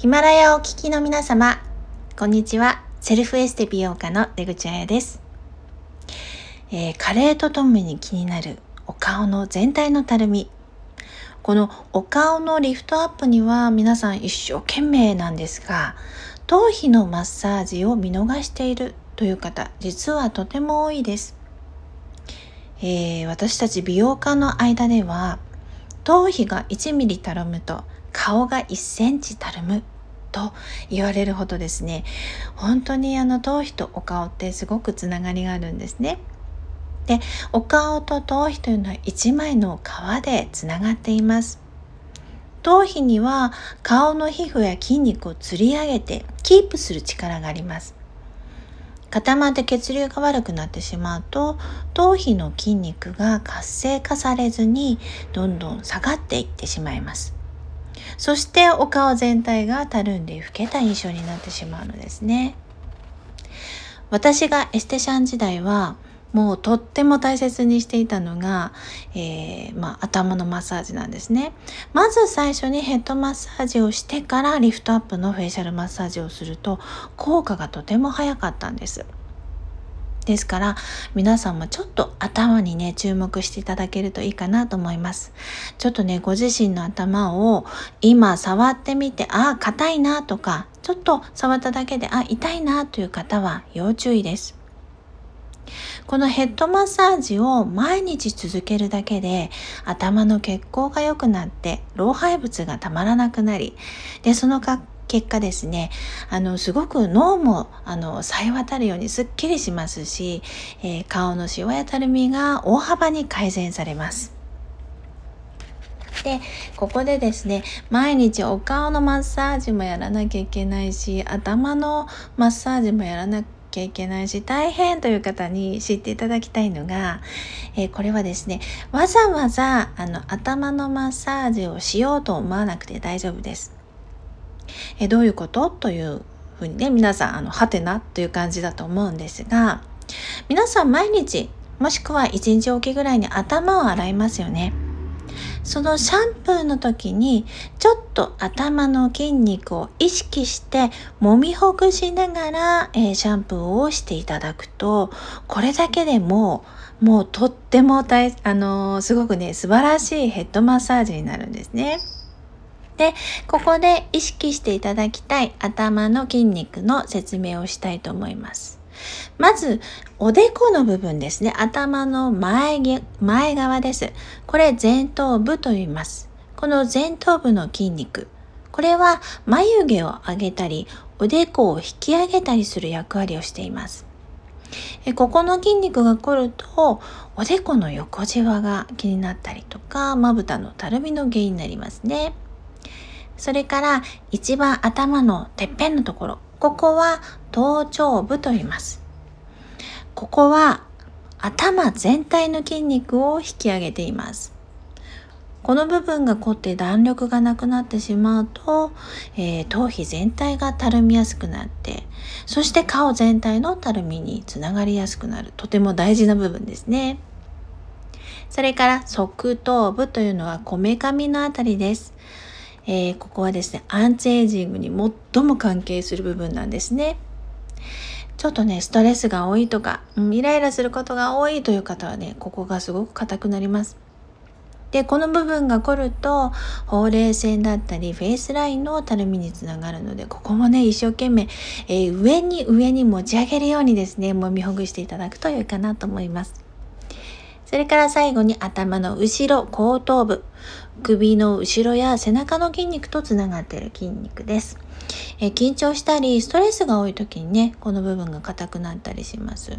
ヒマラヤをお聞きの皆様、こんにちは。セルフエステ美容家の出口彩です、えー、加齢とともに気になるお顔の全体のたるみ。このお顔のリフトアップには皆さん一生懸命なんですが、頭皮のマッサージを見逃しているという方、実はとても多いです。えー、私たち美容家の間では、頭皮が1ミリたるむと顔が1センチたるむと言われるほどですね。本当にあの頭皮とお顔ってすごくつながりがあるんですね。でお顔と頭皮というのは一枚の皮でつながっています。頭皮には顔の皮膚や筋肉を吊り上げてキープする力があります。固まって血流が悪くなってしまうと頭皮の筋肉が活性化されずにどんどん下がっていってしまいます。そしてお顔全体がたるんで老けた印象になってしまうのですね私がエステシャン時代はもうとっても大切にしていたのが、えー、まあ、頭のマッサージなんですね。まず最初にヘッドマッサージをしてからリフトアップのフェイシャルマッサージをすると効果がとても早かったんです。ですから皆さんもちょっと頭にね注目していただけるといいかなと思います。ちょっとねご自身の頭を今触ってみてああ硬いなとかちょっと触っただけであ痛いなという方は要注意です。このヘッドマッサージを毎日続けるだけで頭の血行が良くなって老廃物がたまらなくなりでその結結果ですねあのすごく脳もあのさえ渡るようにすっきりしますし、えー、顔のシワやたるみが大幅に改善されます。でここでですね毎日お顔のマッサージもやらなきゃいけないし頭のマッサージもやらなきゃいけないし大変という方に知っていただきたいのが、えー、これはですねわざわざあの頭のマッサージをしようと思わなくて大丈夫です。えどういうこと？というふうにね皆さんあのはてなという感じだと思うんですが皆さん毎日もしくは1日おきぐらいに頭を洗いますよね。そのシャンプーの時にちょっと頭の筋肉を意識して揉みほぐしながら、えー、シャンプーをしていただくとこれだけでももうとっても大あのー、すごくね素晴らしいヘッドマッサージになるんですね。で、ここで意識していただきたい頭の筋肉の説明をしたいと思います。まず、おでこの部分ですね。頭の前前側です。これ前頭部と言います。この前頭部の筋肉。これは眉毛を上げたり、おでこを引き上げたりする役割をしています。ここの筋肉が凝ると、おでこの横じわが気になったりとか、まぶたのたるみの原因になりますね。それから一番頭のてっぺんのところ、ここは頭頂部と言います。ここは頭全体の筋肉を引き上げています。この部分が凝って弾力がなくなってしまうと、えー、頭皮全体がたるみやすくなって、そして顔全体のたるみにつながりやすくなる。とても大事な部分ですね。それから側頭部というのはこめかみのあたりです。えー、ここはですねアンチエイジングに最も関係する部分なんですね。ちょっとねストレスが多いとか、うん、イライラすることが多いという方はねここがすごく硬くなります。でこの部分が凝るとほうれい線だったりフェイスラインのたるみにつながるのでここもね一生懸命、えー、上に上に持ち上げるようにですねもみほぐしていただくと良いかなと思います。それから最後に頭の後ろ、後頭部、首の後ろや背中の筋肉とつながっている筋肉です。え緊張したり、ストレスが多い時にね、この部分が硬くなったりします。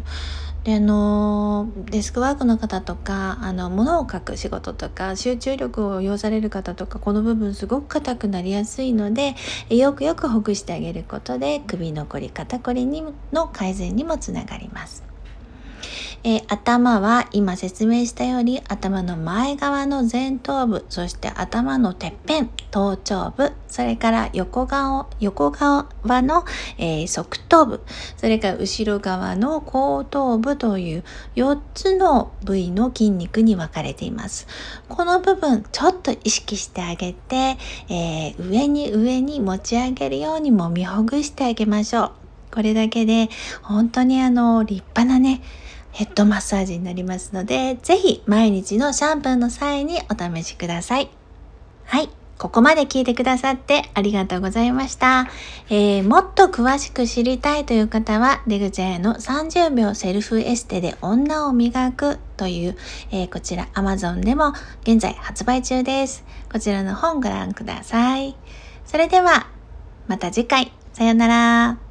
で、あのデスクワークの方とか、あの、物を書く仕事とか、集中力を要される方とか、この部分すごく硬くなりやすいので、よくよくほぐしてあげることで、首のこり、肩こりにの改善にもつながります。えー、頭は今説明したように頭の前側の前頭部、そして頭のてっぺん、頭頂部、それから横側横側の、えー、側頭部、それから後ろ側の後頭部という4つの部位の筋肉に分かれています。この部分ちょっと意識してあげて、えー、上に上に持ち上げるようにもみほぐしてあげましょう。これだけで本当にあの立派なね、ヘッドマッサージになりますので、ぜひ毎日のシャンプーの際にお試しください。はい。ここまで聞いてくださってありがとうございました。えー、もっと詳しく知りたいという方は、出口屋の30秒セルフエステで女を磨くという、えー、こちら Amazon でも現在発売中です。こちらの本ご覧ください。それでは、また次回。さようなら。